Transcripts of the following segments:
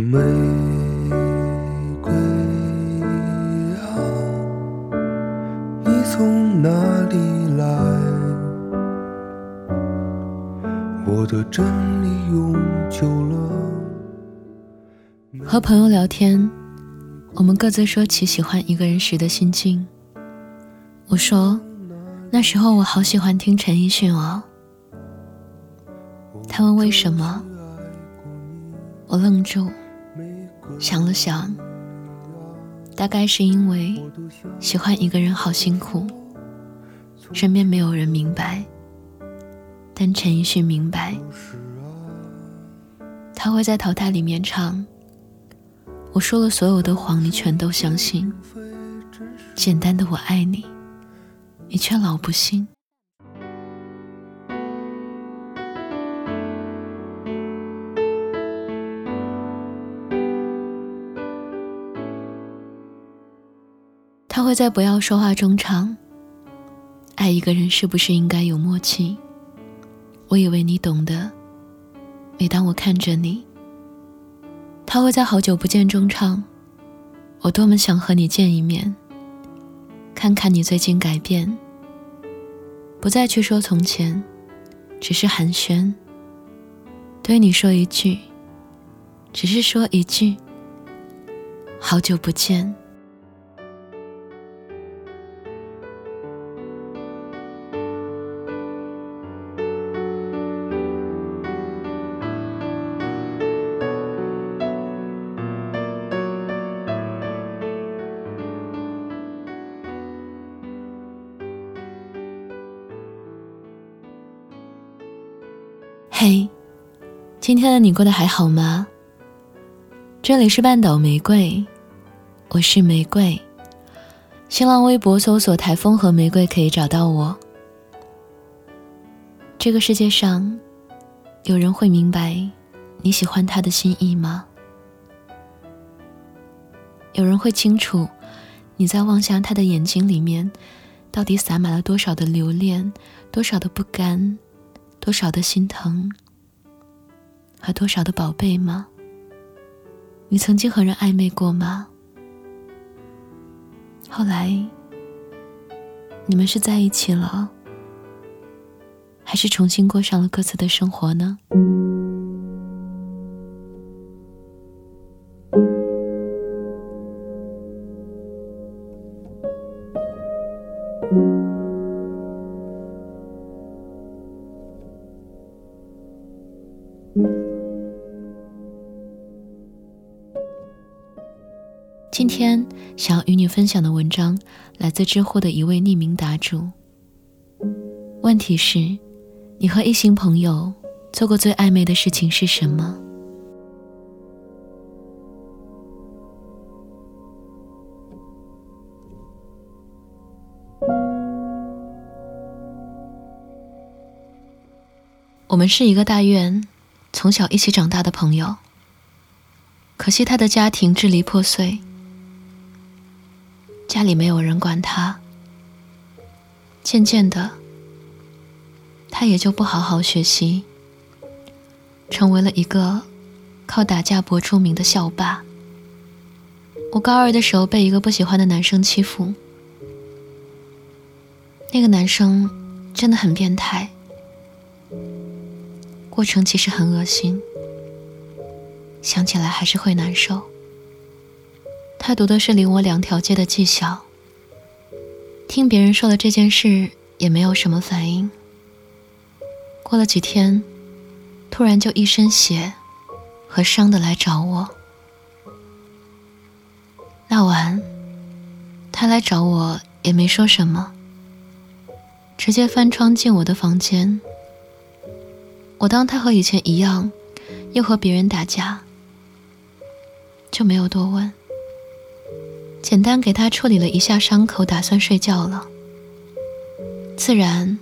玫瑰啊，你从哪里来？我的真理永久了。和朋友聊天，我们各自说起喜欢一个人时的心境。我说，那时候我好喜欢听陈奕迅哦。他问为什么，我愣住，想了想，大概是因为喜欢一个人好辛苦，身边没有人明白，但陈奕迅明白，他会在淘汰里面唱。我说了所有的谎，你全都相信。简单的我爱你。你却老不信。会在不要说话中唱。爱一个人是不是应该有默契？我以为你懂得。每当我看着你，他会在好久不见中唱。我多么想和你见一面。看看你最近改变，不再去说从前，只是寒暄。对你说一句，只是说一句，好久不见。嘿，今天的你过得还好吗？这里是半岛玫瑰，我是玫瑰。新浪微博搜索“台风和玫瑰”可以找到我。这个世界上，有人会明白你喜欢他的心意吗？有人会清楚你在望向他的眼睛里面，到底洒满了多少的留恋，多少的不甘？多少的心疼，和多少的宝贝吗？你曾经和人暧昧过吗？后来，你们是在一起了，还是重新过上了各自的生活呢？想与你分享的文章来自知乎的一位匿名答主。问题是：你和异性朋友做过最暧昧的事情是什么？我们是一个大院，从小一起长大的朋友。可惜他的家庭支离破碎。家里没有人管他，渐渐的，他也就不好好学习，成为了一个靠打架博出名的校霸。我高二的时候被一个不喜欢的男生欺负，那个男生真的很变态，过程其实很恶心，想起来还是会难受。他读的是离我两条街的技校。听别人说了这件事，也没有什么反应。过了几天，突然就一身血和伤的来找我。那晚，他来找我也没说什么，直接翻窗进我的房间。我当他和以前一样，又和别人打架，就没有多问。简单给他处理了一下伤口，打算睡觉了。自然，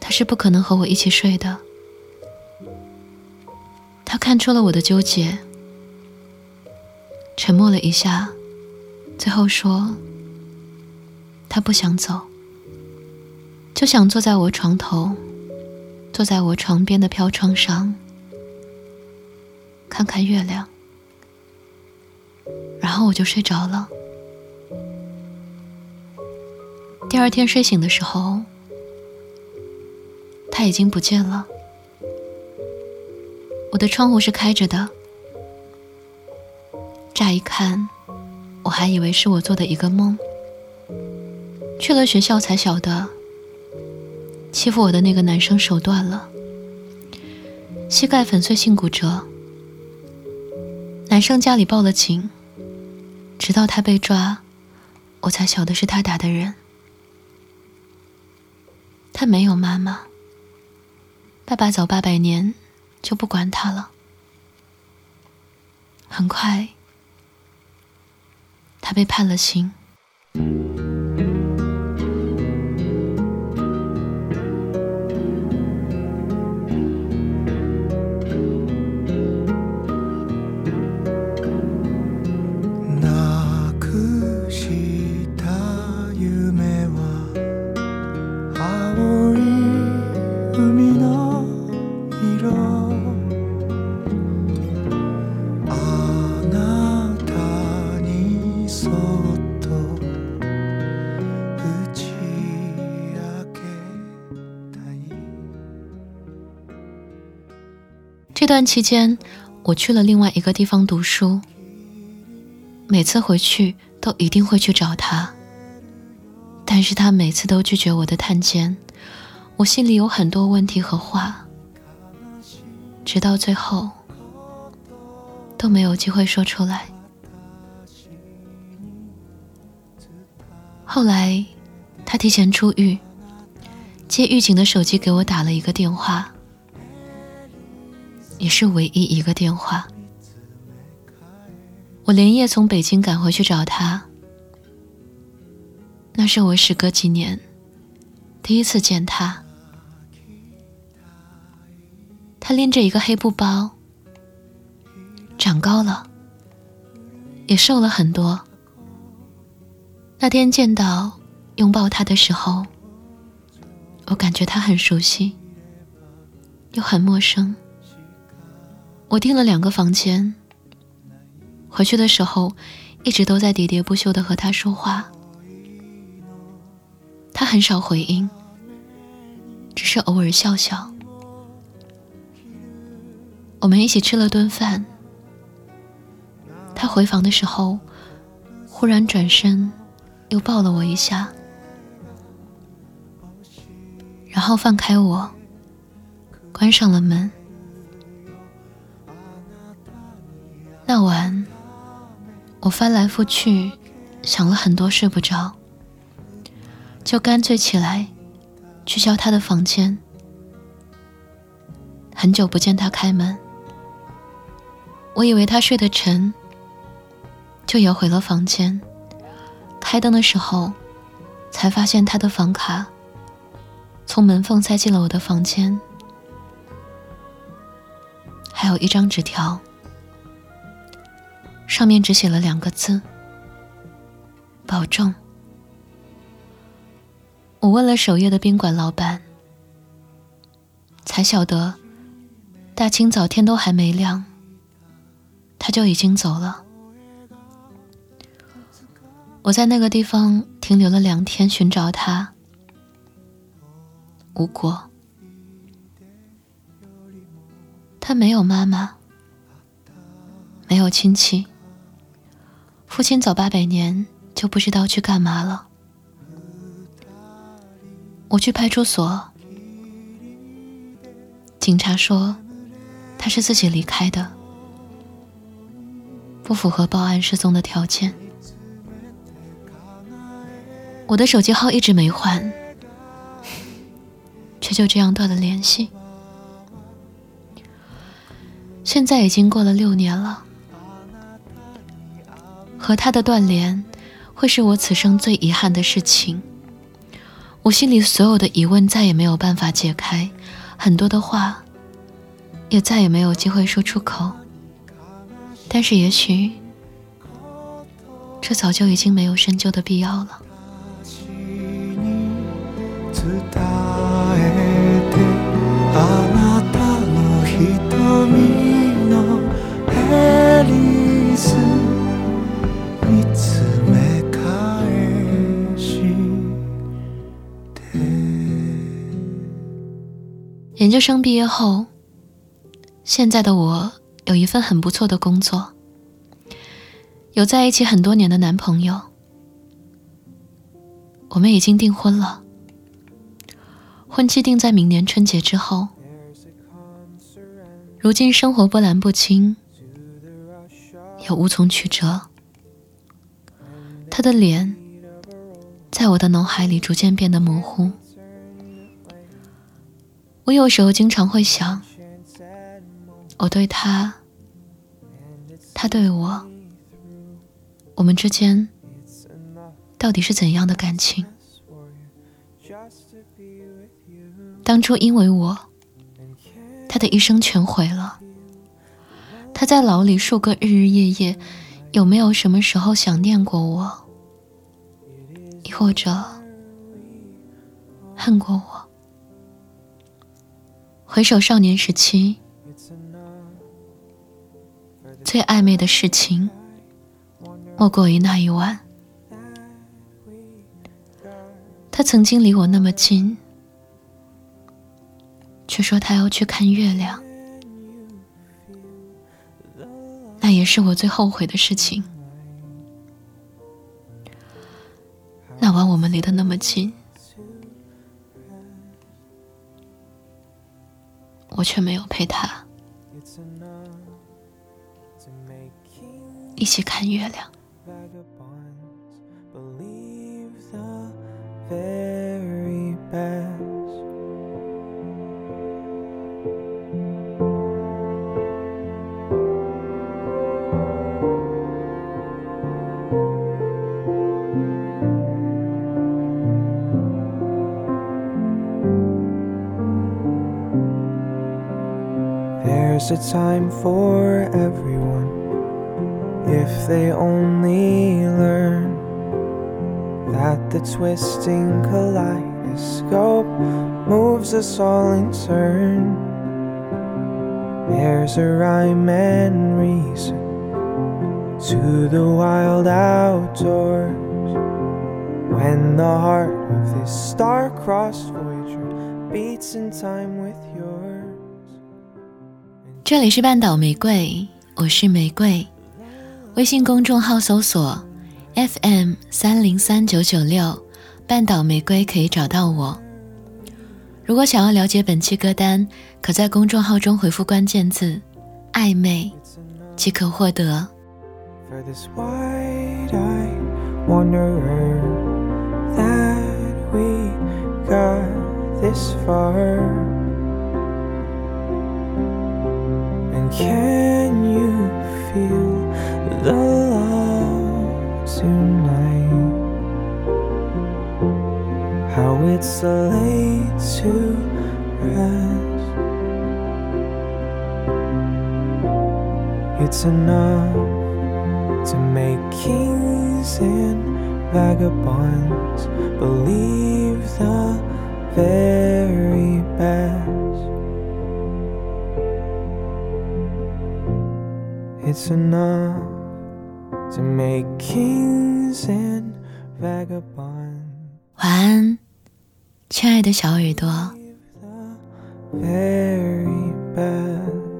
他是不可能和我一起睡的。他看出了我的纠结，沉默了一下，最后说：“他不想走，就想坐在我床头，坐在我床边的飘窗上，看看月亮。”然后我就睡着了。第二天睡醒的时候，他已经不见了。我的窗户是开着的，乍一看，我还以为是我做的一个梦。去了学校才晓得，欺负我的那个男生手断了，膝盖粉碎性骨折。男生家里报了警，直到他被抓，我才晓得是他打的人。他没有妈妈，爸爸早八百年就不管他了。很快，他被判了刑。这段期间，我去了另外一个地方读书。每次回去都一定会去找他，但是他每次都拒绝我的探监。我心里有很多问题和话，直到最后都没有机会说出来。后来，他提前出狱，借狱警的手机给我打了一个电话。也是唯一一个电话。我连夜从北京赶回去找他。那是我时隔几年第一次见他。他拎着一个黑布包，长高了，也瘦了很多。那天见到、拥抱他的时候，我感觉他很熟悉，又很陌生。我订了两个房间，回去的时候一直都在喋喋不休的和他说话，他很少回应，只是偶尔笑笑。我们一起吃了顿饭，他回房的时候，忽然转身，又抱了我一下，然后放开我，关上了门。我翻来覆去想了很多，睡不着，就干脆起来去敲他的房间。很久不见他开门，我以为他睡得沉，就也回了房间。开灯的时候，才发现他的房卡从门缝塞进了我的房间，还有一张纸条。上面只写了两个字：“保重。”我问了首页的宾馆老板，才晓得大清早天都还没亮，他就已经走了。我在那个地方停留了两天，寻找他，无果。他没有妈妈，没有亲戚。父亲早八百年就不知道去干嘛了。我去派出所，警察说他是自己离开的，不符合报案失踪的条件。我的手机号一直没换，却就这样断了联系。现在已经过了六年了。和他的断联，会是我此生最遗憾的事情。我心里所有的疑问再也没有办法解开，很多的话也再也没有机会说出口。但是也许，这早就已经没有深究的必要了。研究生毕业后，现在的我有一份很不错的工作，有在一起很多年的男朋友，我们已经订婚了，婚期定在明年春节之后。如今生活波澜不惊，也无从曲折。他的脸在我的脑海里逐渐变得模糊。我有时候经常会想，我对他，他对我，我们之间到底是怎样的感情？当初因为我。他的一生全毁了。他在牢里数个日日夜夜，有没有什么时候想念过我？亦或者恨过我？回首少年时期，最暧昧的事情，莫过于那一晚。他曾经离我那么近。却说他要去看月亮，那也是我最后悔的事情。那晚我们离得那么近，我却没有陪他一起看月亮。There's a time for everyone if they only learn that the twisting kaleidoscope moves us all in turn. There's a rhyme and reason to the wild outdoors when the heart of this star-crossed Voyager beats in time with yours. 这里是半岛玫瑰，我是玫瑰。微信公众号搜索 FM 三零三九九六，半岛玫瑰可以找到我。如果想要了解本期歌单，可在公众号中回复关键字“暧昧”即可获得。Can you feel the love tonight? How it's a late to rest. It's enough to make kings and vagabonds believe the very best. It's enough to make kings and vagabonds. 晚安，亲爱的小耳朵。Very best.